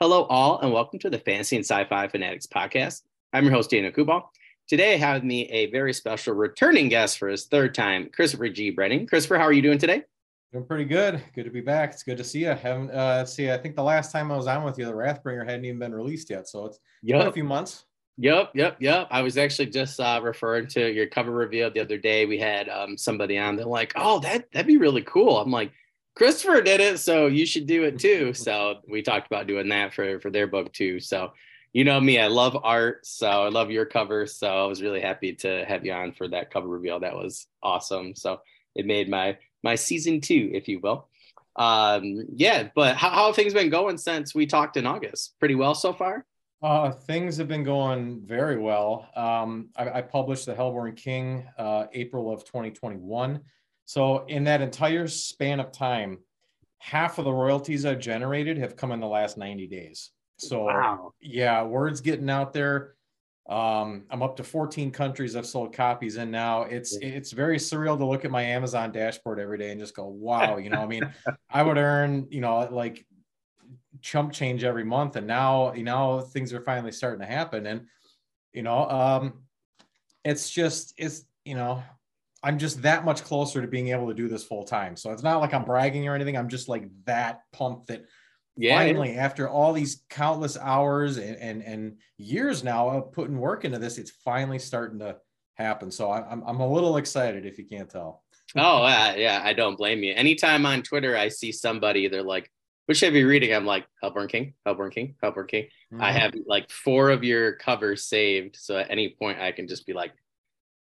Hello, all, and welcome to the Fantasy and Sci-Fi Fanatics podcast. I'm your host, Daniel Kubal. Today, I have with me a very special returning guest for his third time, Christopher G. Brenning. Christopher, how are you doing today? Doing pretty good. Good to be back. It's good to see you. Haven't uh, let's see. I think the last time I was on with you, the Wrathbringer hadn't even been released yet, so it's yep. been a few months. Yep, yep, yep. I was actually just uh, referring to your cover reveal the other day. We had um, somebody on. They're like, "Oh, that that'd be really cool." I'm like, Christopher did it, so you should do it too. So we talked about doing that for for their book too. So you know me, I love art, so I love your cover. So I was really happy to have you on for that cover reveal. That was awesome. So it made my my season two, if you will. Um, yeah, but how, how things been going since we talked in August? Pretty well so far. Uh, things have been going very well. Um, I, I published the Hellborn King uh, April of 2021. So in that entire span of time, half of the royalties I've generated have come in the last 90 days. So wow. yeah, word's getting out there. Um, I'm up to 14 countries I've sold copies in now. It's it's very surreal to look at my Amazon dashboard every day and just go, wow, you know, I mean, I would earn, you know, like chump change every month, and now, you know, things are finally starting to happen. And, you know, um, it's just it's you know, I'm just that much closer to being able to do this full time. So it's not like I'm bragging or anything. I'm just like that pumped that yeah, finally, after all these countless hours and, and, and years now of putting work into this, it's finally starting to happen. So I'm, I'm a little excited if you can't tell. Oh, uh, yeah, I don't blame you. Anytime on Twitter I see somebody, they're like, what should I be reading? I'm like, Hellborn King, Hellborn King, Hellborn King. Mm-hmm. I have like four of your covers saved. So at any point I can just be like,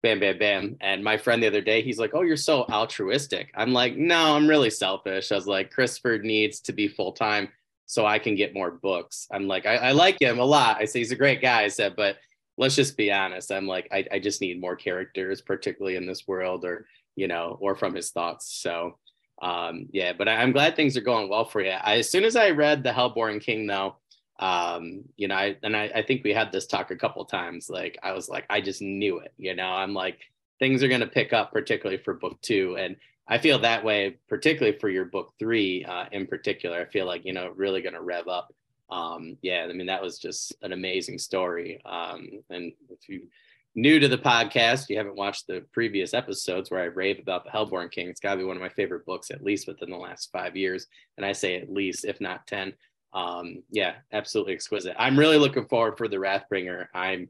bam, bam, bam. And my friend the other day, he's like, Oh, you're so altruistic. I'm like, No, I'm really selfish. I was like, Christopher needs to be full time so I can get more books. I'm like, I, I, like him a lot. I say he's a great guy. I said, but let's just be honest. I'm like, I, I just need more characters, particularly in this world or, you know, or from his thoughts. So um, yeah, but I, am glad things are going well for you. I, as soon as I read the Hellborn King though, um, you know, I, and I, I think we had this talk a couple times. Like I was like, I just knew it, you know, I'm like, things are going to pick up, particularly for book two. And I feel that way, particularly for your book three uh, in particular. I feel like you know really going to rev up. Um, yeah, I mean that was just an amazing story. Um, and if you new to the podcast, you haven't watched the previous episodes where I rave about the Hellborn King. It's got to be one of my favorite books, at least within the last five years, and I say at least, if not ten. Um, yeah, absolutely exquisite. I'm really looking forward for the Wrathbringer. I'm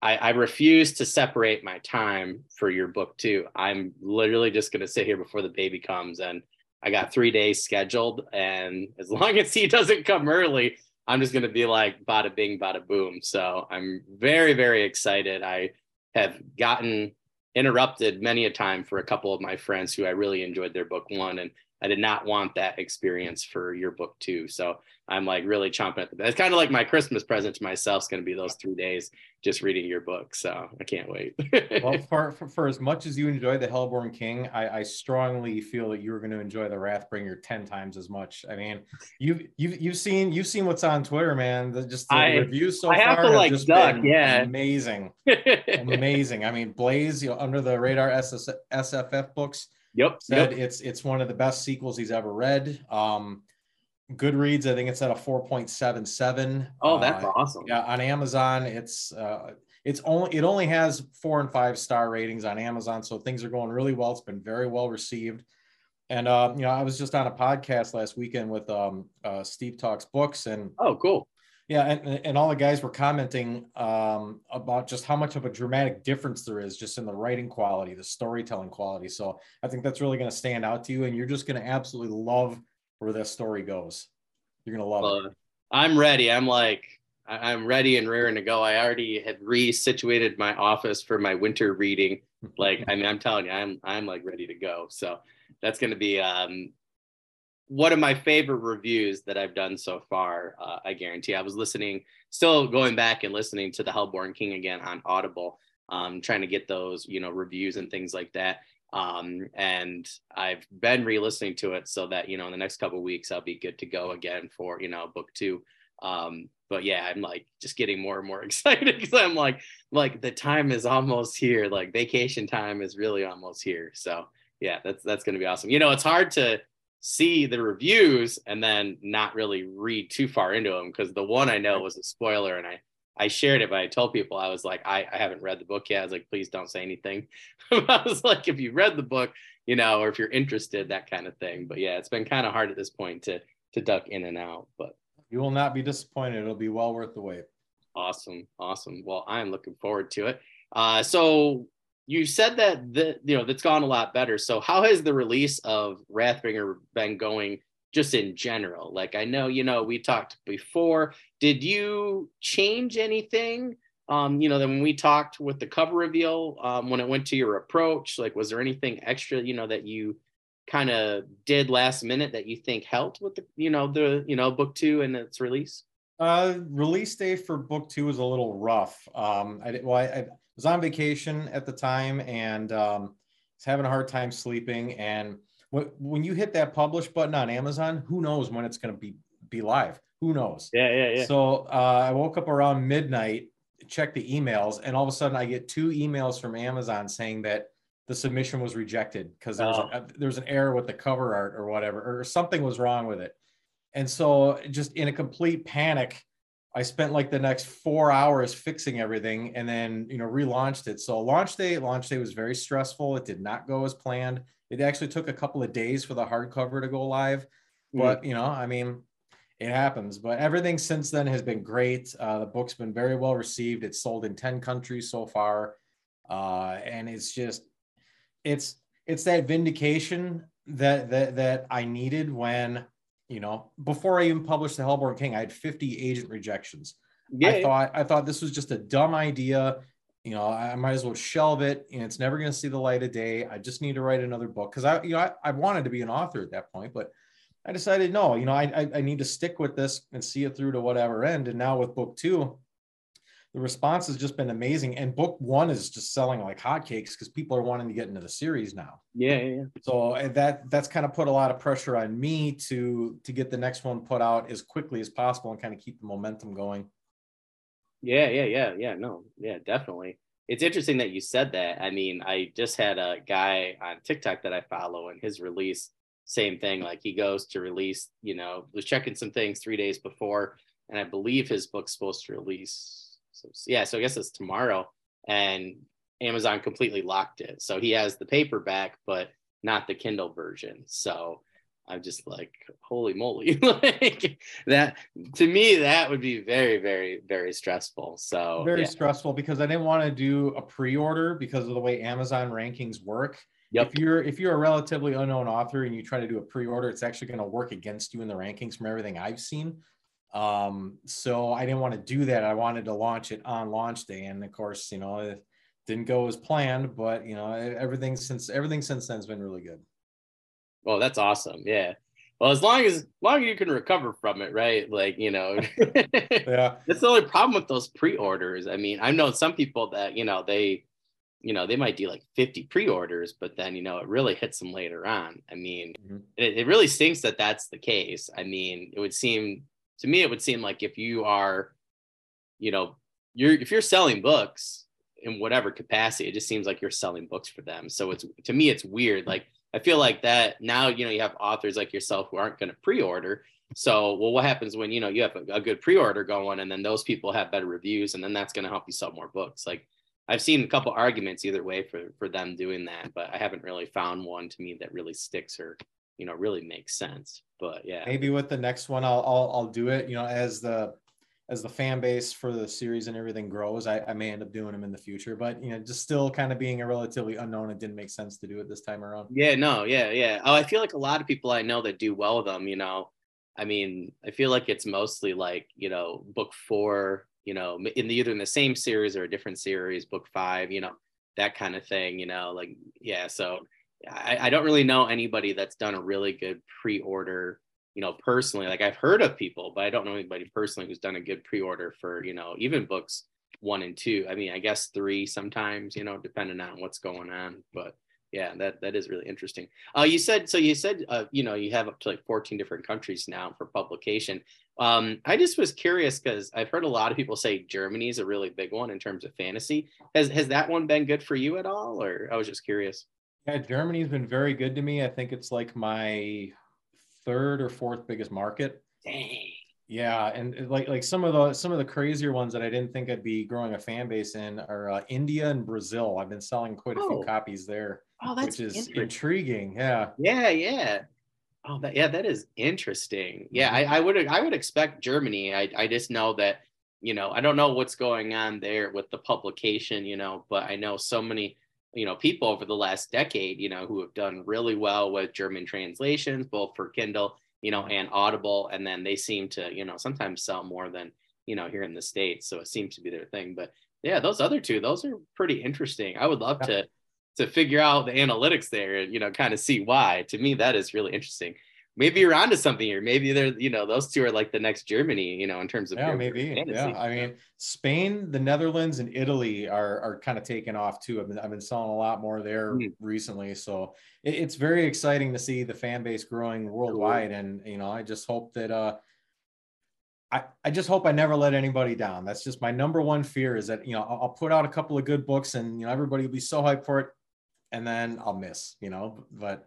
I, I refuse to separate my time for your book too. I'm literally just going to sit here before the baby comes, and I got three days scheduled. And as long as he doesn't come early, I'm just going to be like bada bing, bada boom. So I'm very, very excited. I have gotten interrupted many a time for a couple of my friends who I really enjoyed their book one, and I did not want that experience for your book too. So I'm like really chomping at the bit. It's kind of like my Christmas present to myself is going to be those three days just reading your book. So I can't wait. well, for, for, for, as much as you enjoy the Hellborn King, I, I strongly feel that you're going to enjoy the Wrathbringer 10 times as much. I mean, you've, you've, you've seen, you've seen what's on Twitter, man. The, just the I, reviews so I far have, to, like, just duck, yeah. amazing. amazing. I mean, Blaze, you know, under the radar SS, SFF books, Yep. Said yep. it's it's one of the best sequels he's ever read. Um, Goodreads, I think it's at a 4.77. Oh, that's uh, awesome. Yeah, on Amazon, it's uh, it's only it only has four and five star ratings on Amazon, so things are going really well. It's been very well received. And uh, you know, I was just on a podcast last weekend with um, uh, Steve Talks Books, and oh, cool. Yeah, and, and all the guys were commenting um, about just how much of a dramatic difference there is just in the writing quality, the storytelling quality. So I think that's really going to stand out to you, and you're just going to absolutely love where this story goes. You're going to love uh, it. I'm ready. I'm like, I'm ready and raring to go. I already had resituated my office for my winter reading. Like, I mean, I'm telling you, I'm I'm like ready to go. So that's going to be um, one of my favorite reviews that I've done so far. Uh, I guarantee. I was listening, still going back and listening to the Hellborn King again on Audible, um, trying to get those, you know, reviews and things like that. Um, and I've been re-listening to it so that you know in the next couple weeks I'll be good to go again for you know book two. Um, but yeah, I'm like just getting more and more excited because I'm like, like the time is almost here. Like vacation time is really almost here. So yeah, that's that's gonna be awesome. You know, it's hard to see the reviews and then not really read too far into them because the one I know was a spoiler and I I shared it, but I told people I was like, I, I haven't read the book yet. I was like, please don't say anything. I was like, if you read the book, you know, or if you're interested, that kind of thing. But yeah, it's been kind of hard at this point to to duck in and out. But you will not be disappointed. It'll be well worth the wait. Awesome, awesome. Well, I'm looking forward to it. Uh, so you said that the you know that's gone a lot better. So how has the release of Wrathbringer been going just in general? Like I know you know we talked before. Did you change anything? Um, you know, then when we talked with the cover reveal, um, when it went to your approach, like was there anything extra, you know, that you kind of did last minute that you think helped with the, you know, the, you know, book two and its release? Uh, release day for book two was a little rough. Um, I, well, I, I was on vacation at the time and um, was having a hard time sleeping. And w- when you hit that publish button on Amazon, who knows when it's going to be be live? Who knows? Yeah, yeah, yeah. So uh, I woke up around midnight, checked the emails, and all of a sudden I get two emails from Amazon saying that the submission was rejected because there oh. there was an error with the cover art or whatever, or something was wrong with it. And so, just in a complete panic, I spent like the next four hours fixing everything and then, you know, relaunched it. So, launch day, launch day was very stressful. It did not go as planned. It actually took a couple of days for the hardcover to go live. Hmm. But, you know, I mean, it happens. But everything since then has been great. Uh, the book's been very well received. It's sold in 10 countries so far. Uh, and it's just, it's, it's that vindication that, that, that I needed when you know, before I even published the Hellborn King, I had 50 agent rejections. Yeah, I thought I thought this was just a dumb idea. You know, I might as well shelve it. And it's never going to see the light of day. I just need to write another book because I, you know, I, I, wanted to be an author at that point, but I decided no. You know, I, I I need to stick with this and see it through to whatever end. And now with book two, the response has just been amazing. And book one is just selling like hotcakes because people are wanting to get into the series now. Yeah, yeah, yeah. So that that's kind of put a lot of pressure on me to to get the next one put out as quickly as possible and kind of keep the momentum going. Yeah, yeah, yeah, yeah. No, yeah, definitely. It's interesting that you said that. I mean, I just had a guy on TikTok that I follow, and his release, same thing. Like he goes to release, you know, was checking some things three days before, and I believe his book's supposed to release so yeah, so I guess it's tomorrow, and Amazon completely locked it. So he has the paperback, but not the Kindle version. So I'm just like, holy moly, like that to me, that would be very, very, very stressful. So very yeah. stressful because I didn't want to do a pre-order because of the way Amazon rankings work. Yep. If you're if you're a relatively unknown author and you try to do a pre-order, it's actually going to work against you in the rankings from everything I've seen. Um, so I didn't want to do that. I wanted to launch it on launch day, and of course, you know, it didn't go as planned. But you know, everything since everything since then has been really good. Well, that's awesome. Yeah. Well, as long as, as long as you can recover from it, right? Like, you know, yeah. That's the only problem with those pre-orders. I mean, I know some people that, you know, they, you know, they might do like 50 pre-orders, but then, you know, it really hits them later on. I mean, mm-hmm. it, it really stinks that that's the case. I mean, it would seem to me it would seem like if you are you know you're if you're selling books in whatever capacity it just seems like you're selling books for them. So it's to me it's weird. Like i feel like that now you know you have authors like yourself who aren't going to pre-order. So well what happens when you know you have a, a good pre-order going and then those people have better reviews and then that's going to help you sell more books? Like i've seen a couple arguments either way for for them doing that but i haven't really found one to me that really sticks or you know really makes sense but yeah. Maybe with the next one i'll i'll, I'll do it you know as the as the fan base for the series and everything grows I, I may end up doing them in the future but you know just still kind of being a relatively unknown it didn't make sense to do it this time around. Yeah no yeah yeah. Oh i feel like a lot of people i know that do well with them you know i mean i feel like it's mostly like you know book four you know in the either in the same series or a different series book five you know that kind of thing you know like yeah so I, I don't really know anybody that's done a really good pre-order you know personally. Like i've heard of people but i don't know anybody personally who's done a good pre-order for you know even books one and two. I mean i guess three sometimes you know depending on what's going on but yeah that that is really interesting. Uh you said so you said uh, you know you have up to like 14 different countries now for publication. Um i just was curious because i've heard a lot of people say germany is a really big one in terms of fantasy. Has has that one been good for you at all or i was just curious yeah, Germany's been very good to me. I think it's like my third or fourth biggest market. Dang. Yeah, and like like some of the some of the crazier ones that I didn't think I'd be growing a fan base in are uh, India and Brazil. I've been selling quite a Oh. few copies there, Oh, that's which is intriguing. Yeah, Yeah, yeah. Oh, that yeah, that is interesting. Yeah, Mm-hmm. I, I would I would expect Germany. I I just know that you know I don't know what's going on there with the publication, you know, but I know so many you know people over the last decade, you know, who have done really well with German translations, both for Kindle, you know, and Audible, and then they seem to you know sometimes sell more than you know here in the states. So it seems to be their thing. But yeah, those other two, those are pretty interesting. I would love Yeah. to to figure out the analytics there and you know kind of see why to me that is really interesting maybe you're onto something here maybe they're you know those two are like the next germany you know in terms of yeah, maybe. fantasy. Yeah, I mean, Spain, the Netherlands, and Italy are are kind of taking off too. I've been I've been selling a lot more there Mm. recently, so it, it's very exciting to see the fan base growing worldwide. And you know, I just hope that uh, I I just hope I never let anybody down. That's just my number one fear is that you know I'll, I'll put out a couple of good books and you know everybody will be so hyped for it, and then I'll miss. You know, but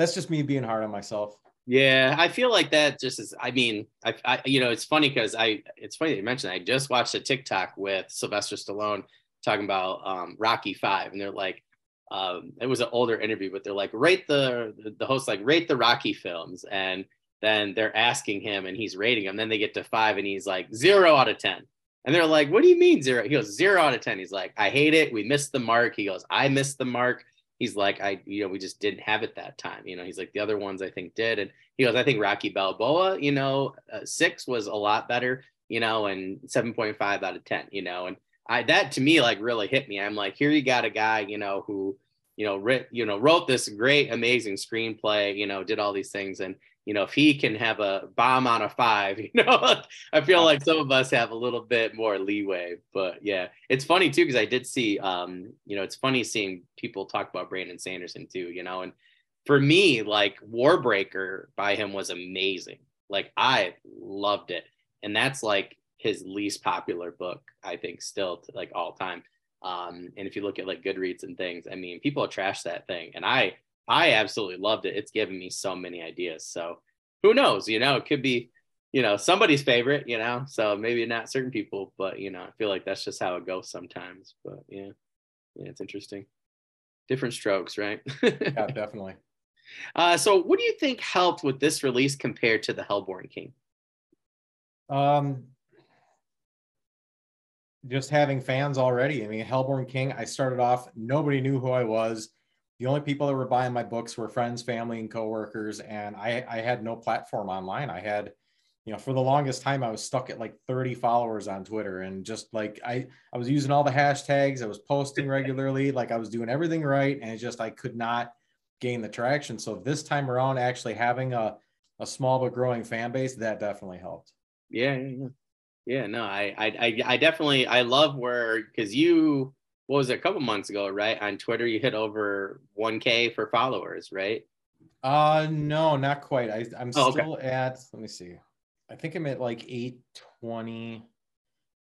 that's just me being hard on myself. yeah i feel like that just is i mean i, I you know it's funny because i it's funny that you mentioned that. i just watched a tiktok with sylvester stallone talking about um, rocky five and they're like um, it was an older interview but they're like rate the the host like rate the rocky films and then they're asking him and he's rating them. Then they get to five and he's like zero out of ten. And they're like what do you mean zero? He goes zero out of ten. He's like i hate it. We missed the mark. He goes i missed the mark he's like i you know we just didn't have it that time you know he's like the other ones i think did and he goes i think rocky balboa you know uh, six was a lot better you know and 7.5 out of 10 you know and i that to me like really hit me. I'm like here you got a guy you know who you know writ, you know wrote this great amazing screenplay you know did all these things and you know if he can have a bomb on a five you know i feel like some of us have a little bit more leeway but yeah it's funny too because i did see um you know it's funny seeing people talk about brandon sanderson too you know and for me like warbreaker by him was amazing. Like i loved it. And that's like his least popular book i think still to like all time. Um and if you look at like goodreads and things i mean people trash that thing. And i i absolutely loved it it's given me so many ideas so who knows you know it could be you know somebody's favorite you know so maybe not certain people but you know i feel like that's just how it goes sometimes but yeah yeah it's interesting different strokes right Yeah, definitely. uh, so what do you think helped with this release compared to the hellborn king Um, just having fans already. I mean, Hellborn King, I started off, nobody knew who I was. The only people that were buying my books were friends, family, and coworkers. And I, I had no platform online. I had, you know, for the longest time, I was stuck at like 30 followers on Twitter. And just like I, I was using all the hashtags, I was posting regularly, like I was doing everything right. And it just, I could not gain the traction. So this time around, actually having a, a small but growing fan base, that definitely helped. yeah yeah yeah, yeah no I, I i i definitely i love where because you what was it a couple months ago right on twitter you hit over 1k for followers right Uh no, not quite. I I'm Oh, okay. still at let me see. I think I'm at like 820.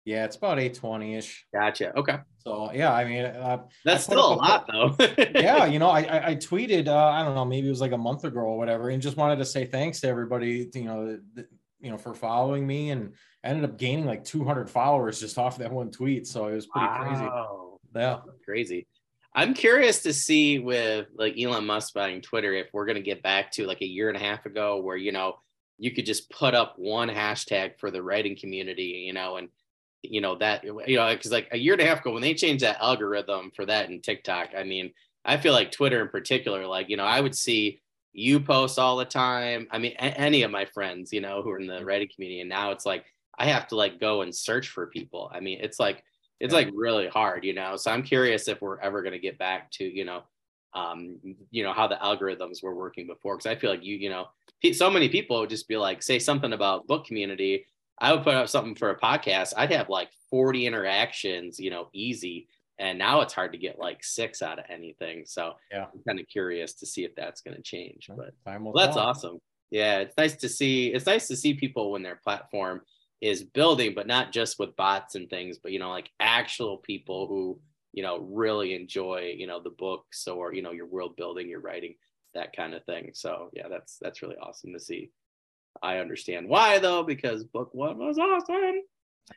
Yeah, it's about 820-ish. gotcha okay So yeah, I mean uh, that's still a up lot though yeah, you know, I, I I tweeted uh I don't know, maybe it was like a month ago or whatever, and just wanted to say thanks to everybody, you know, th- th- you know, for following me and I ended up gaining like 200 followers just off that one tweet. So it was pretty crazy. Yeah. crazy. I'm curious to see with like elon musk buying twitter if we're going to get back to like a year and a half ago where you know you could just put up one hashtag for the writing community you know and you know that you know because like a year and a half ago when they changed that algorithm for that in tiktok i mean i feel like twitter in particular like you know i would see you post all the time. I mean a- any of my friends you know who are in the mm-hmm. writing community and now it's like i have to like go and search for people. I mean it's like it's Yeah. like really hard you know so i'm curious if we're ever going to get back to you know um you know how the algorithms were working before because i feel like you you know so many people would just be like say something about book community i would put up something for a podcast i'd have like 40 interactions you know easy and now it's hard to get like six out of anything so Yeah. i'm kind of curious to see if that's going to change but well, that's awesome. Yeah, it's nice to see. It's nice to see people when their platform is building, but not just with bots and things, but you know, like actual people who you know really enjoy you know the books or you know your world building, your writing. that kind of thing. So yeah, that's that's really awesome to see. I understand why though, because book one was awesome.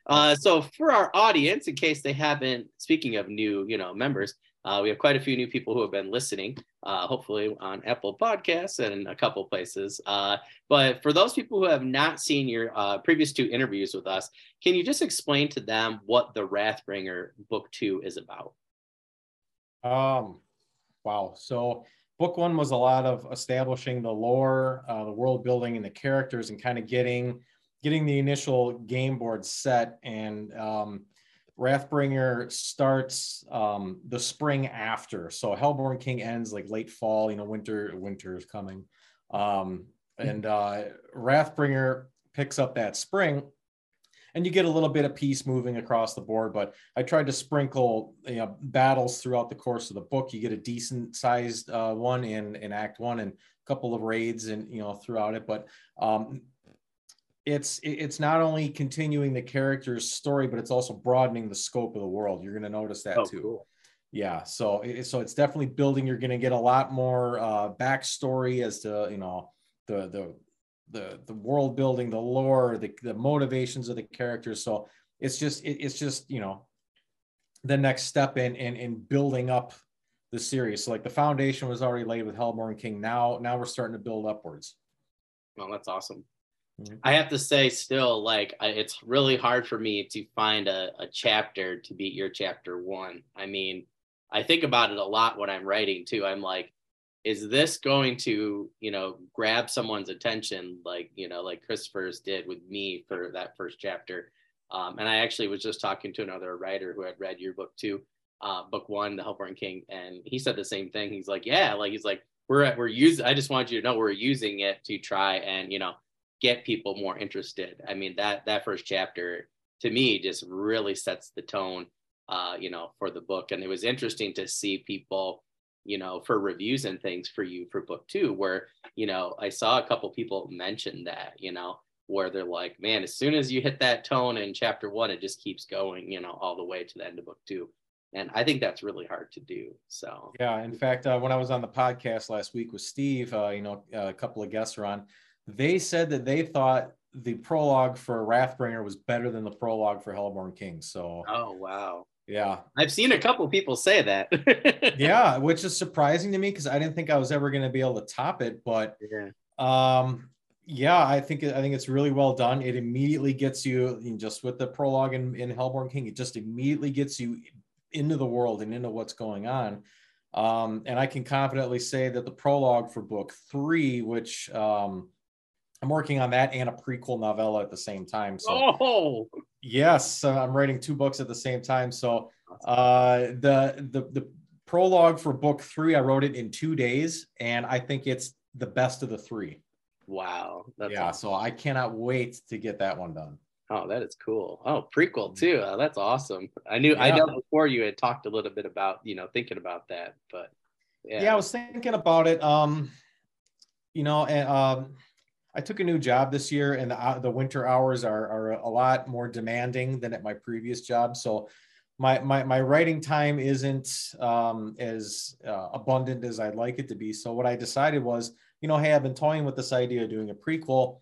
Uh, so for our audience, in case they haven't, speaking of new, you know, members, uh, we have quite a few new people who have been listening, uh, hopefully on Apple Podcasts and a couple places. Uh, but for those people who have not seen your uh, previous two interviews with us, can you just explain to them what the Wrathbringer Book Two is about? Um, wow. So book one was a lot of establishing the lore, uh, the world building, and the characters, and kind of getting getting the initial game board set and um, Wrathbringer starts um, the spring after. So Hellborn King ends like late fall, you know, winter, winter is coming. Um, and uh, Wrathbringer picks up that spring and you get a little bit of peace moving across the board. But I tried to sprinkle you know, battles throughout the course of the book. You get a decent sized uh, one in, in act one and a couple of raids and, you know, throughout it. But um, it's it's not only continuing the character's story, but it's also broadening the scope of the world. You're going to notice that oh, too. Cool. Yeah, so it, so it's definitely building. You're going to get a lot more uh, backstory as to you know the the the the world building, the lore, the the motivations of the characters. So it's just it, it's just you know the next step in in in building up the series. So like the foundation was already laid with Hellborn King. Now now we're starting to build upwards. Well, that's awesome. Mm-hmm. I have to say, still, like I, it's really hard for me to find a, a chapter to beat your chapter one. I mean, I think about it a lot when I'm writing too. I'm like, is this going to, you know, grab someone's attention, like you know, like Christopher's did with me for that first chapter? Um, and I actually was just talking to another writer who had read your book too, uh, book one, The Hellborn King, and he said the same thing. He's like, yeah, like he's like, we're we're using. I just want you to know we're using it to try and you know get people more interested. I mean, that that first chapter to me just really sets the tone, uh, you know, for the book. And it was interesting to see people, you know, for reviews and things for you for book two, where you know I saw a couple people mention that, you know, where they're like, man, as soon as you hit that tone in chapter one, it just keeps going, you know, all the way to the end of book two. And I think that's really hard to do. So yeah, in fact, uh, when I was on the podcast last week with Steve, uh, you know, a couple of guests are on they said that they thought the prologue for Wrathbringer was better than the prologue for Hellborn King. So oh wow. Yeah. I've seen a couple people say that. yeah, which is surprising to me because I didn't think I was ever going to be able to top it. But yeah. um yeah, I think I think it's really well done. It immediately gets you just with the prologue in, in Hellborn King, it just immediately gets you into the world and into what's going on. Um, and I can confidently say that the prologue for book three, which um, I'm working on that and a prequel novella at the same time. So, oh, yes, uh, I'm writing two books at the same time. So, uh, the the the prologue for book three, I wrote it in two days, and I think it's the best of the three. Wow, that's yeah. Awesome. So I cannot wait to get that one done. Oh, that is cool. Oh, prequel too. Oh, that's awesome. I knew yeah. I know before you had talked a little bit about you know thinking about that, but yeah, yeah I was thinking about it. Um, you know, and um I took a new job this year, and the, uh, the winter hours are, are a lot more demanding than at my previous job. So my my, my writing time isn't um, as uh, abundant as I'd like it to be. So what I decided was, you know, hey, I've been toying with this idea of doing a prequel.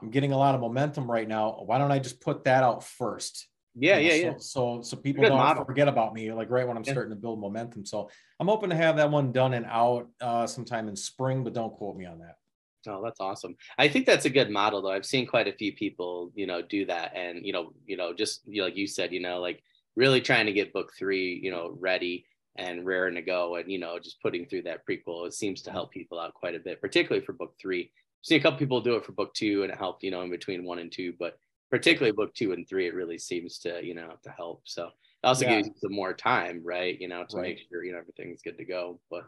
I'm getting a lot of momentum right now. Why don't I just put that out first? Yeah, you know, yeah, so, yeah. So so people don't model. forget about me, like right when I'm yeah. starting to build momentum. So I'm hoping to have that one done and out uh, sometime in spring, but don't quote me on that. Oh, that's awesome. I think that's a good model though. I've seen quite a few people, you know, do that and you know, you know, just you know, like you said, you know, like really trying to get book 3, you know, ready and raring to go and you know, just putting through that prequel it seems to help people out quite a bit, particularly for book 3. I've seen a couple people do it for book 2 and it helped, you know, in between 1 and 2, but particularly book 2 and 3 it really seems to, you know, to help. So it also yeah. gives you some more time, right? You know, to right. make sure you know everything's good to go. But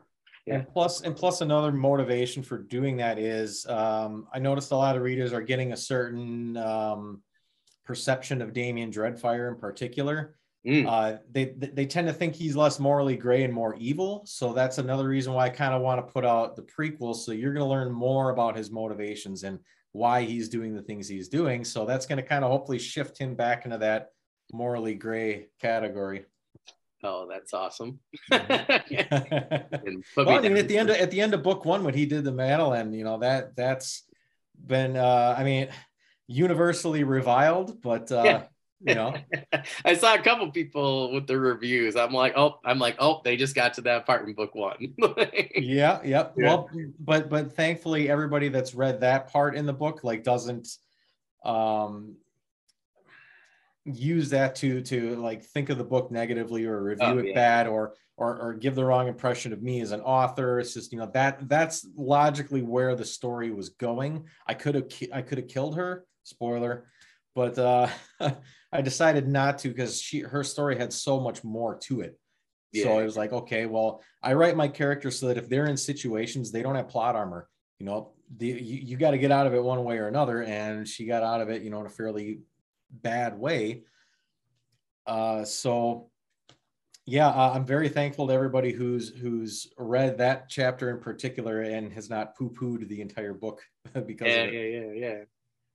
yeah. And plus, and plus, another motivation for doing that is um, I noticed a lot of readers are getting a certain um, perception of Damien Dreadfire in particular. Mm. Uh, they they tend to think he's less morally gray and more evil. So that's another reason why I kind of want to put out the prequel. So you're going to learn more about his motivations and why he's doing the things he's doing. So that's going to kind of hopefully shift him back into that morally gray category. Oh, that's awesome. Mm-hmm. well, I mean, at the end of, at the end of book one, when he did the Madeline, you know that that's been, uh, I mean, universally reviled, but uh, yeah. you know, I saw a couple people with the reviews. I'm like, oh, I'm like, oh, they just got to that part in book one. yeah, yep. Yeah. Well, but but thankfully, everybody that's read that part in the book like doesn't um use that to to like think of the book negatively or review oh, it yeah. bad or, or or give the wrong impression of me as an author. It's just you know that that's logically where the story was going. I could have i could have killed her spoiler but uh i decided not to because she her story had so much more to it. Yeah. so i was like okay well i write my characters so that if they're in situations they don't have plot armor. You know the you, you got to get out of it one way or another. And she got out of it you know in a fairly bad way. Uh, so yeah, uh, I'm very thankful to everybody who's who's read that chapter in particular and has not poo-pooed the entire book because yeah, yeah, yeah, yeah,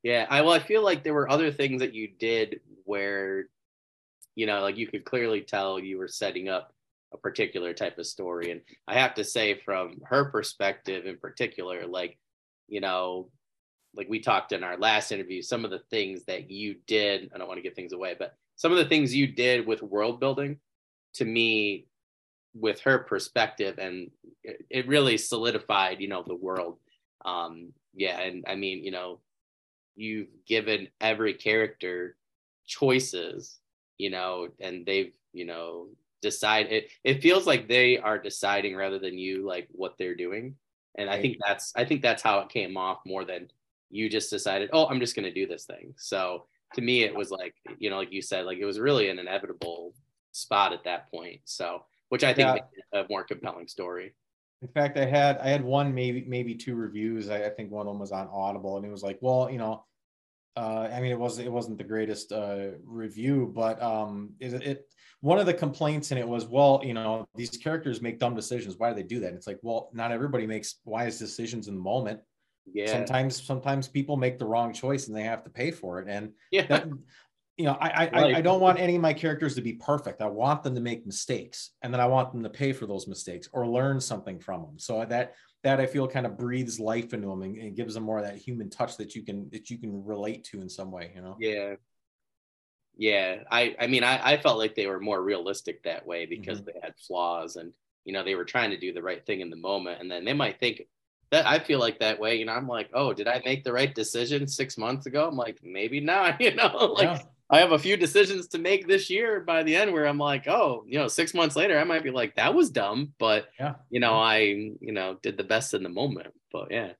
yeah. I well, I feel like there were other things that you did where, you know, like you could clearly tell you were setting up a particular type of story, and I have to say, from her perspective in particular, like, you know, like we talked in our last interview, some of the things that you did, I don't want to give things away, but some of the things you did with world building to me with her perspective and it, it really solidified, you know, the world. Um, yeah. And I mean, you know, you've given every character choices, you know, and they've, you know, decide it, it feels like they are deciding rather than you like what they're doing. And I think that's I think that's how it came off more than you just decided, oh, I'm just going to do this thing. So to me, it was like, you know, like you said, like it was really an inevitable spot at that point. So, which I think yeah. a more compelling story. In fact, I had I had one maybe maybe two reviews. I, I, think one of them was on Audible, and it was like, well, you know, uh, I mean, it wasn't it wasn't the greatest uh, review, but um, it, it one of the complaints in it was, well, you know, these characters make dumb decisions. Why do they do that? And it's like, well, not everybody makes wise decisions in the moment yeah. sometimes sometimes people make the wrong choice and they have to pay for it. And yeah. that, you know I, I i don't want any of my characters to be perfect. I want them to make mistakes and then i want them to pay for those mistakes or learn something from them. So that that i feel kind of breathes life into them and, and gives them more of that human touch that you can that you can relate to in some way you know? Yeah. Yeah. I i mean i, I felt like they were more realistic that way because mm-hmm. they had flaws and you know they were trying to do the right thing in the moment. And then they might think that I feel like that way. You know, I'm like, oh, did I make the right decision six months ago? I'm like, maybe not. You know, like yeah. I have a few decisions to make this year by the end where I'm like, oh, you know, six months later, I might be like, that was dumb, but yeah. you know, I, you know, did the best in the moment. But yeah.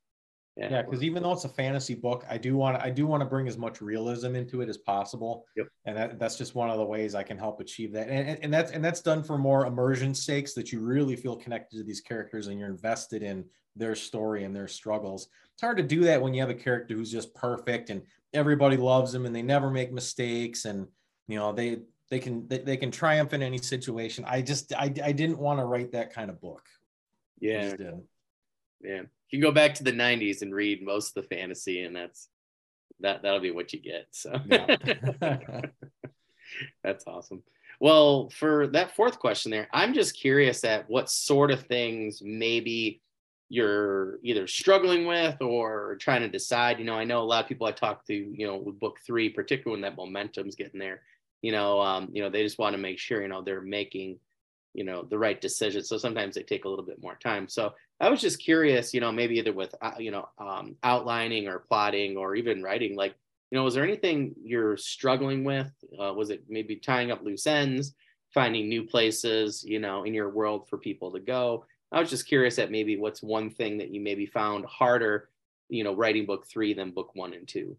Yeah, because even though it's a fantasy book, I do want I do want to bring as much realism into it as possible. Yep. And that, that's just one of the ways I can help achieve that. And, and, and that's and that's done for more immersion stakes that you really feel connected to these characters and you're invested in their story and their struggles. It's hard to do that when you have a character who's just perfect and everybody loves them and they never make mistakes and you know they they can they, they can triumph in any situation. I just I I didn't want to write that kind of book. Yeah. Yeah. You can go back to the 90s and read most of the fantasy and that's that that'll be what you get. So yeah. that's awesome. Well, for that fourth question there, I'm just curious at what sort of things maybe you're either struggling with or trying to decide. You know, I know a lot of people I talk to, you know, with book three, particularly when that momentum's getting there, you know, um, you know, they just want to make sure, you know, they're making, you know, the right decision. So sometimes they take a little bit more time. So I was just curious, you know, maybe either with, uh, you know, um, outlining or plotting or even writing, like, you know, was there anything you're struggling with? Uh, was it maybe tying up loose ends, finding new places, you know, in your world for people to go? I was just curious at maybe what's one thing that you maybe found harder, you know, writing book three than book one and two,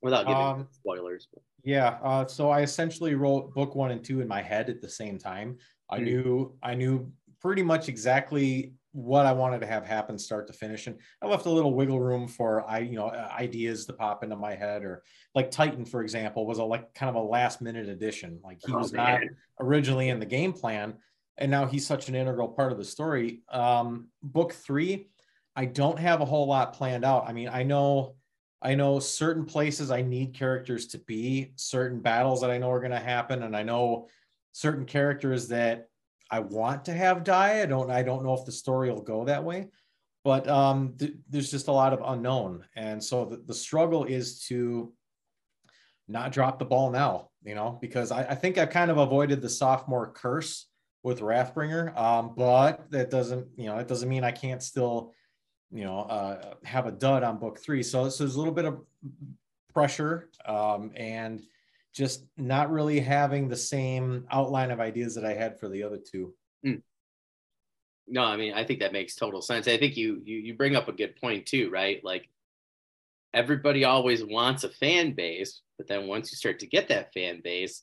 without giving um, spoilers. Yeah, uh, so I essentially wrote book one and two in my head at the same time. I mm-hmm. knew I knew pretty much exactly what I wanted to have happen start to finish. And I left a little wiggle room for I, you know, ideas to pop into my head or like Titan, for example, was a like kind of a last minute addition. Like he oh, was man. not originally in the game plan, and now he's such an integral part of the story. Um, book three, I don't have a whole lot planned out. I mean, I know, I know certain places I need characters to be, certain battles that I know are going to happen, and I know certain characters that I want to have die. I don't I don't know if the story will go that way, but um, th- there's just a lot of unknown, and so the, the struggle is to not drop the ball now. You know, because I, I think I've kind of avoided the sophomore curse with Wrathbringer, um, but that doesn't you know it doesn't mean I can't still you know uh, have a dud on book three. So, so there's a little bit of pressure um, and just not really having the same outline of ideas that I had for the other two. Mm. No, I mean, I think that makes total sense. I think you, you you bring up a good point too, right? Like everybody always wants a fan base, but then once you start to get that fan base,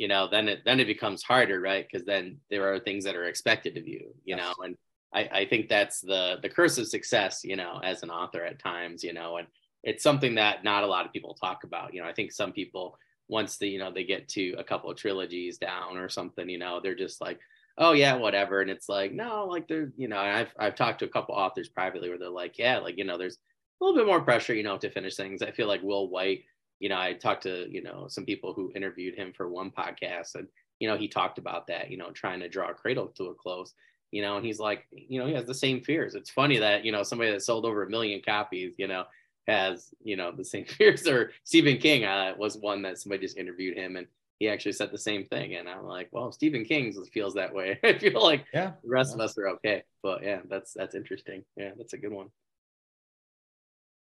you know, then it then it becomes harder, right? Because then there are things that are expected of you, you yes. know, and I, I think that's the the curse of success, you know, as an author at times, you know, and it's something that not a lot of people talk about. You know, I think some people once the you know they get to a couple of trilogies down or something you know they're just like oh yeah whatever and it's like no like they're you know i've i've talked to a couple authors privately where they're like yeah like you know there's a little bit more pressure you know to finish things i feel like will Wight you know i talked to you know some people who interviewed him for one podcast and you know he talked about that you know trying to draw a cradle to a close you know and he's like you know he has the same fears. It's funny that you know somebody that sold over a million copies you know has you know the same fears or Stephen King uh, was one that somebody just interviewed him and he actually said the same thing. And I'm like well Stephen King feels that way. I feel like yeah. the rest yeah. of us are okay. But yeah that's that's interesting. Yeah that's a good one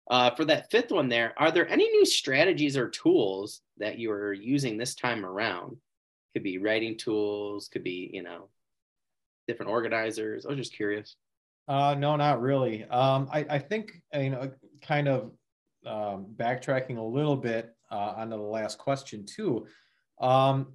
uh, for that fifth one there are there any new strategies or tools that you are using this time around could be writing tools could be you know different organizers I was just curious uh, no, not really. Um, I, I think you know, kind of um, backtracking a little bit uh, onto the last question too. Um,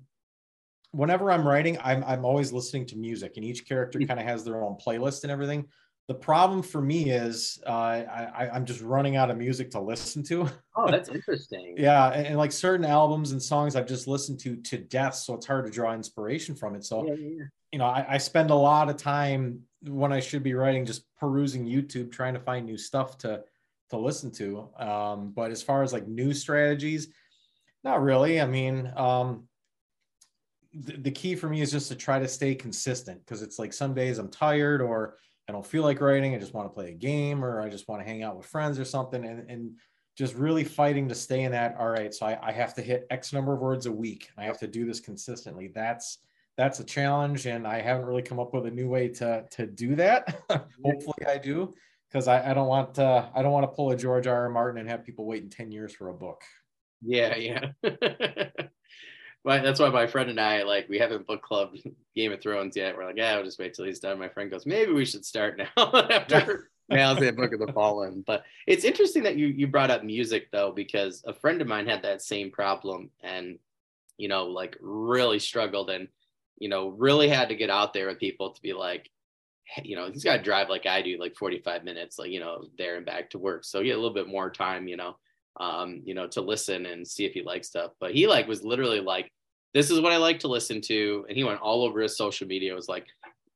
whenever I'm writing, I'm I'm always listening to music, and each character hmm. kind of has their own playlist and everything. The problem for me is uh, I, I'm just running out of music to listen to. Oh, that's interesting. yeah, and, and, like certain albums and songs I've just listened to to death, so it's hard to draw inspiration from it. So, yeah, yeah. you know, I, I spend a lot of time when I should be writing, just perusing YouTube, trying to find new stuff to to listen to. Um, but as far as like new strategies, not really. I mean, um, the, the key for me is just to try to stay consistent because it's like some days I'm tired or I don't feel like writing. I just want to play a game or I just want to hang out with friends or something. And, and just really fighting to stay in that. All right. So I, I have to hit X number of words a week. I have to do this consistently. That's, that's a challenge and i haven't really come up with a new way to to do that hopefully i do because I, I, don't want to i don't want to pull a george r. r martin and have people waiting 10 years for a book yeah yeah That's why my friend and I like we haven't book club Game of Thrones yet. We're like, yeah, we'll just wait till he's done. My friend goes, maybe we should start now after Malazan Book of the Fallen. But it's interesting that you you brought up music though, because a friend of mine had that same problem and you know, like really struggled and you know, really had to get out there with people to be like, you know, he's got to drive like I do, like 45 minutes, like, you know, there and back to work. So had a little bit more time, you know, um, you know, to listen and see if he likes stuff. But he like was literally like, this is what I like to listen to. And he went all over his social media. Was like,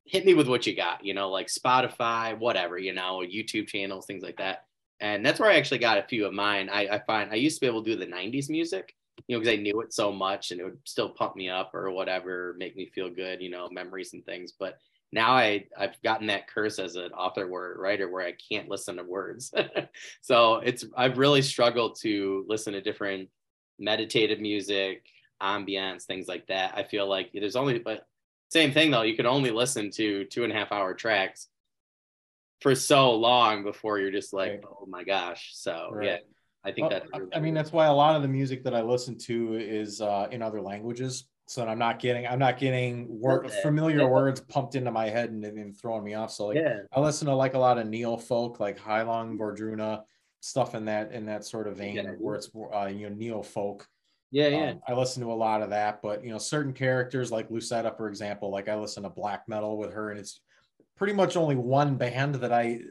hit me with what you got, you know, like Spotify, whatever, you know, YouTube channels, things like that. And that's where I actually got a few of mine. I, I find I used to be able to do the 90s music you know, because I knew it so much and it would still pump me up or whatever, make me feel good, you know, memories and things. But now I I've gotten that curse as an author or writer where I can't listen to words. so it's I've really struggled to listen to different meditative music, ambience, things like that. I feel like there's only but same thing though, you can only listen to two and a half hour tracks for so long before you're just like, right. oh my gosh. So right. yeah. I think well, that. I mean, that's why a lot of the music that I listen to is uh, in other languages, so I'm not getting I'm not getting word, familiar words pumped into my head and, and throwing me off. So like, yeah. I listen to like a lot of neo folk, like Heilung, Wardruna, stuff in that in that sort of vein, yeah. where it's uh, you know neo folk. Yeah, yeah. Um, I listen to a lot of that, but you know, certain characters like Lucetta, for example, like I listen to black metal with her, and it's pretty much only one band that I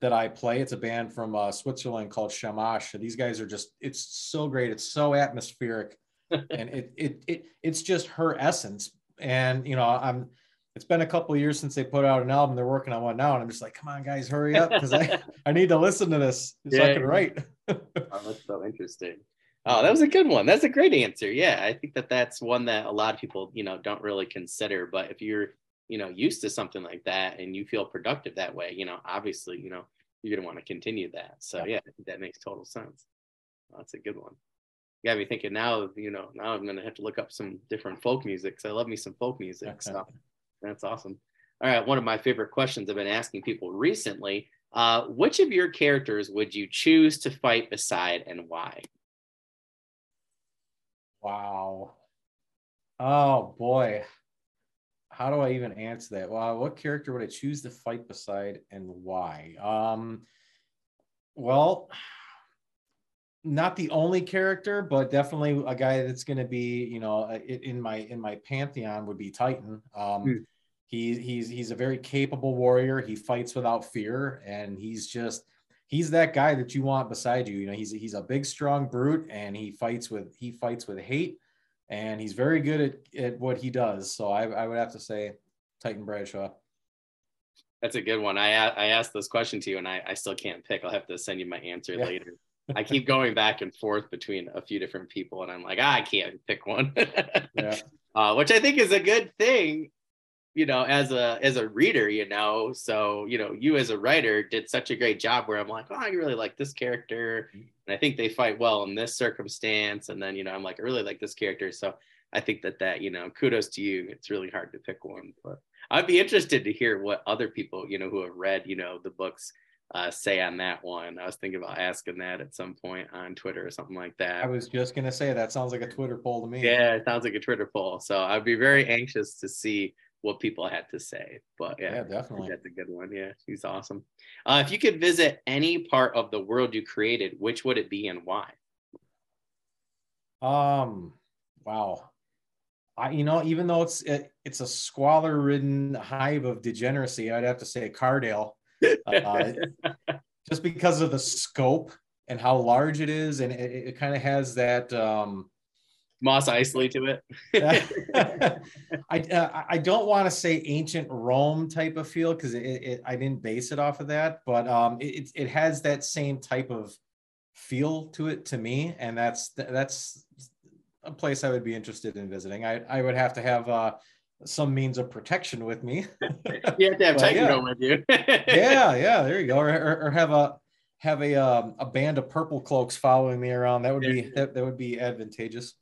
that I play. It's a band from uh, Switzerland called Schammasch. These guys are just, it's so great. It's so atmospheric and it, it, it, it's just her essence. And, you know, I'm, it's been a couple years since they put out an album. They're working on one now. And I'm just like, come on guys, hurry up. Cause I, I need to listen to this so yeah, I can write. oh, that's so interesting. Oh, that was a good one. That's a great answer. Yeah, I think that that's one that a lot of people, you know, don't really consider. But if you're, you know, used to something like that and you feel productive that way, you know, obviously, you know, you're gonna want to continue that. So yeah, that makes total sense. Oh, that's a good one. You got me thinking now. You know, now I'm gonna have to look up some different folk music because I love me some folk music. Okay. So that's awesome. All right, one of my favorite questions I've been asking people recently: uh, Which of your characters would you choose to fight beside, and why? Wow. Oh boy. How do I even answer that? Well, what character would I choose to fight beside and why? Um well, not the only character, but definitely a guy that's going to be, you know, in my in my pantheon would be Titan. Um, mm. He, he's he's a very capable warrior. He fights without fear, and he's just he's that guy that you want beside you. You know, he's he's a big, strong brute, and he fights with he fights with hate, and he's very good at, at what he does. So I, I would have to say Titan Bradshaw. That's a good one. I I asked this question to you, and I, I still can't pick. I'll have to send you my answer yeah. later. I keep going back and forth between a few different people, and I'm like, ah, I can't pick one. yeah. Uh, which I think is a good thing you know as a as a reader you know so you know you as a writer did such a great job where i'm like oh i really like this character and i think they fight well in this circumstance and then you know i'm like i really like this character so i think that that you know kudos to you it's really hard to pick one but i'd be interested to hear what other people you know who have read you know the books uh, say on that one. I was thinking about asking that at some point on Twitter or something like that. I was just gonna say that sounds like a Twitter poll to me. Yeah, it sounds like a Twitter poll. So I'd be very anxious to see what people had to say. But yeah, yeah definitely. That's a good one. Yeah, he's awesome. Uh, if you could visit any part of the world you created, which would it be and why? Um, wow. I, you know, even though it's it, it's a squalor-ridden hive of degeneracy, I'd have to say Cardale, uh, just because of the scope and how large it is, and it, it kind of has that um, Mos Eisley to it. I uh, I don't want to say ancient Rome type of feel because it, it, I didn't base it off of that, but um, it it has that same type of feel to it to me, and that's that's a place I would be interested in visiting. I I would have to have uh, some means of protection with me. you have to have Titan yeah. with you. yeah, yeah, there you go, or, or, or have a have a um, a band of purple cloaks following me around. That would be that, that would be advantageous.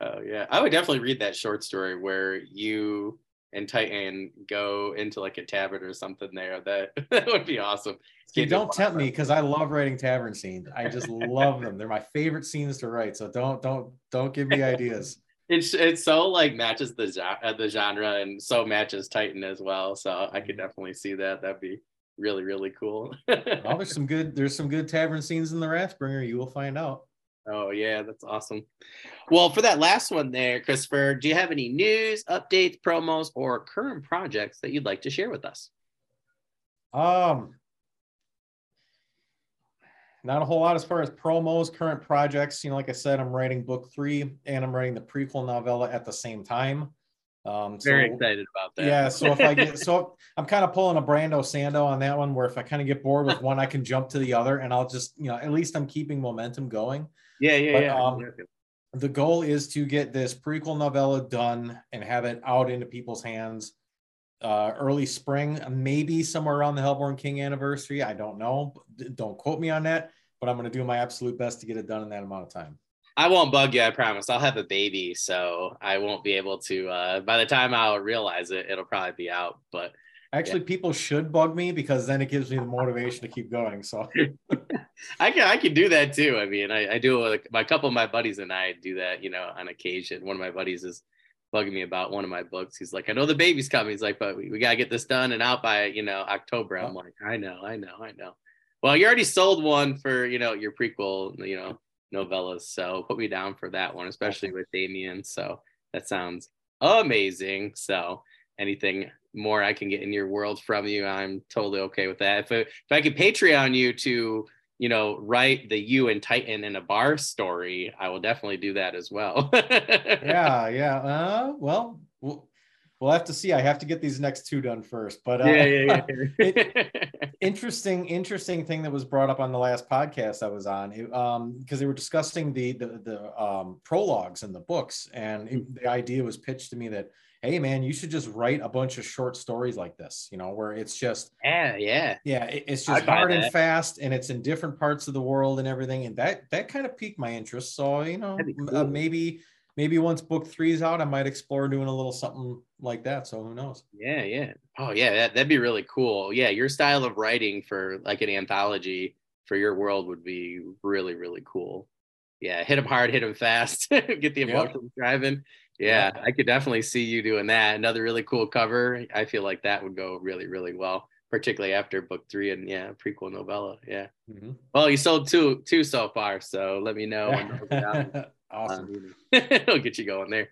Oh yeah, I would definitely read that short story where you and Titan go into like a tavern or something there. That that would be awesome. You don't tempt me because I love writing tavern scenes. I just love them. They're my favorite scenes to write. So don't don't don't give me ideas. It's it's so like matches the uh, the genre and so matches Titan as well. So I could mm-hmm. definitely see that. That'd be really really cool. well, there's some good there's some good tavern scenes in the Wrathbringer. You will find out. Oh yeah, that's awesome. Well, for that last one there, Christopher, do you have any news, updates, promos, or current projects that you'd like to share with us? Um, not a whole lot as far as promos, current projects. You know, like I said, I'm writing book three and I'm writing the prequel novella at the same time. Um, so, Very excited about that. Yeah. So if I get, so I'm kind of pulling a Brando Sando on that one, where if I kind of get bored with one, I can jump to the other, and I'll just, you know, at least I'm keeping momentum going. Yeah, yeah, but, yeah. Um, the goal is to get this prequel novella done and have it out into people's hands uh, early spring, maybe somewhere around the Hellborn King anniversary. I don't know. Don't quote me on that, but I'm going to do my absolute best to get it done in that amount of time. I won't bug you, I promise. I'll have a baby, so I won't be able to. Uh, by the time I'll realize it, it'll probably be out. But actually, yeah. people should bug me because then it gives me the motivation to keep going. So I can I can do that too. I mean, I, I do like my couple of my buddies and I do that, you know, on occasion. One of my buddies is bugging me about one of my books. He's like, I know the baby's coming. He's like, but we, we gotta get this done and out by you know October. I'm like, I know, I know, I know. Well, you already sold one for you know your prequel, you know novellas. So put me down for that one, especially with Damien. So that sounds amazing. So anything more I can get in your world from you, I'm totally okay with that. If, if I could Patreon you to, you know, write the you and Titan in a bar story, I will definitely do that as well. yeah, yeah. Uh, well, we'll have to see. I have to get these next two done first. But uh, yeah, yeah, yeah. interesting, interesting thing that was brought up on the last podcast I was on, it, um, because they were discussing the the, the um, prologues in the books, and it, the idea was pitched to me that hey man you should just write a bunch of short stories like this you know where it's just yeah yeah. Yeah it's just hard and fast and it's in different parts of the world and everything and that that kind of piqued my interest. So you know uh, cool. uh, maybe maybe once book three is out i might explore doing a little something like that so who knows? Yeah yeah. Oh yeah that, that'd be really cool. Yeah your style of writing for like an anthology for your world would be really really cool. Yeah hit them hard hit them fast get the emotions yep. driving yeah, I could definitely see you doing that. Another really cool cover. I feel like that would go really, really well, particularly after book three and yeah, prequel novella. Yeah. Mm-hmm. Well, you sold two two so far, so let me know. awesome. Um, it'll get you going there.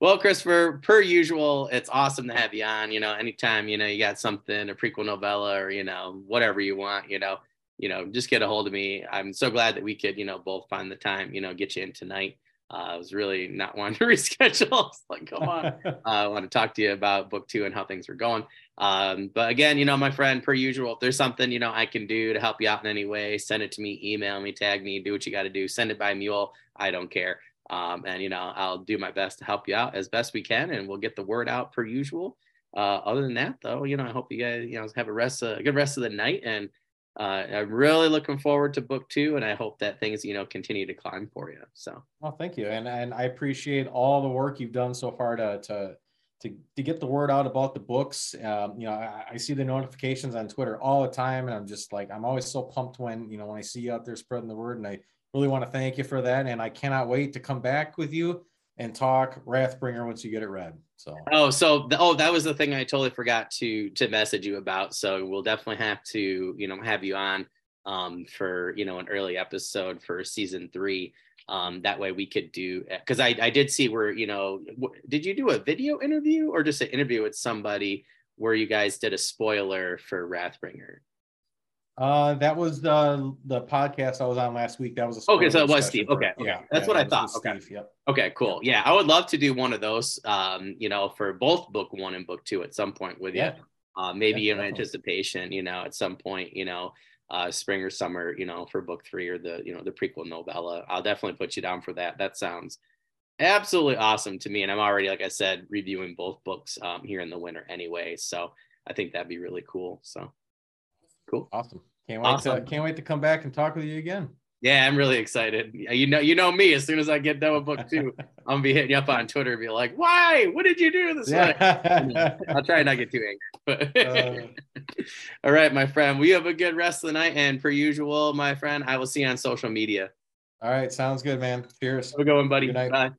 Well, Christopher, per usual, it's awesome to have you on. You know, anytime you know you got something, a prequel novella, or you know whatever you want, you know, you know, just get a hold of me. I'm so glad that we could, you know, both find the time, you know, get you in tonight. Uh, I was really not wanting to reschedule. like, come on. uh, I want to talk to you about book two and how things were going. Um, but again, you know, my friend, per usual, if there's something, you know, I can do to help you out in any way, send it to me, email me, tag me, do what you got to do, send it by mule. I don't care. Um, and, you know, I'll do my best to help you out as best we can and we'll get the word out per usual. Uh, other than that, though, you know, I hope you guys, you know, have a rest, a good rest of the night and uh, I'm really looking forward to book two, and I hope that things you know continue to climb for you. So, well, thank you, and and I appreciate all the work you've done so far to to to, to get the word out about the books. Um, you know, I, I, see the notifications on Twitter all the time, and I'm just like, I'm always so pumped when you know when I see you out there spreading the word, and I really want to thank you for that, and I cannot wait to come back with you and talk Wrathbringer once you get it read. So oh, so the, oh, that was the thing I totally forgot to to message you about. So we'll definitely have to you know have you on um, for you know an early episode for season three. Um, that way we could do because I I did see where you know w- did you do a video interview or just an interview with somebody where you guys did a spoiler for Wrathbringer? Uh, that was the the podcast I was on last week. That was a okay. So it was Steve. Okay, okay. yeah, that's yeah, what I thought. Okay, Steve, yep. Okay, cool. Yeah, I would love to do one of those. Um, you know, for both book one and book two at some point with yeah. you. Uh, maybe yeah, in definitely. anticipation, you know, at some point, you know, uh, spring or summer, you know, for book three or the you know the prequel novella. I'll definitely put you down for that. That sounds absolutely awesome to me, and I'm already, like I said, reviewing both books um, here in the winter anyway. So I think that'd be really cool. So. Cool. Awesome. Can't wait awesome. to can't wait to come back and talk with you again. Yeah, I'm really excited. You know, you know me. As soon as I get done with book two, I'm gonna be hitting you up on Twitter and be like, "Why? What did you do this yeah. way?" I'll try not get too angry. But uh, all right, my friend. We have a good rest of the night, and per usual, my friend, I will see you on social media. All right, sounds good, man. Cheers. We're going, buddy. Bye.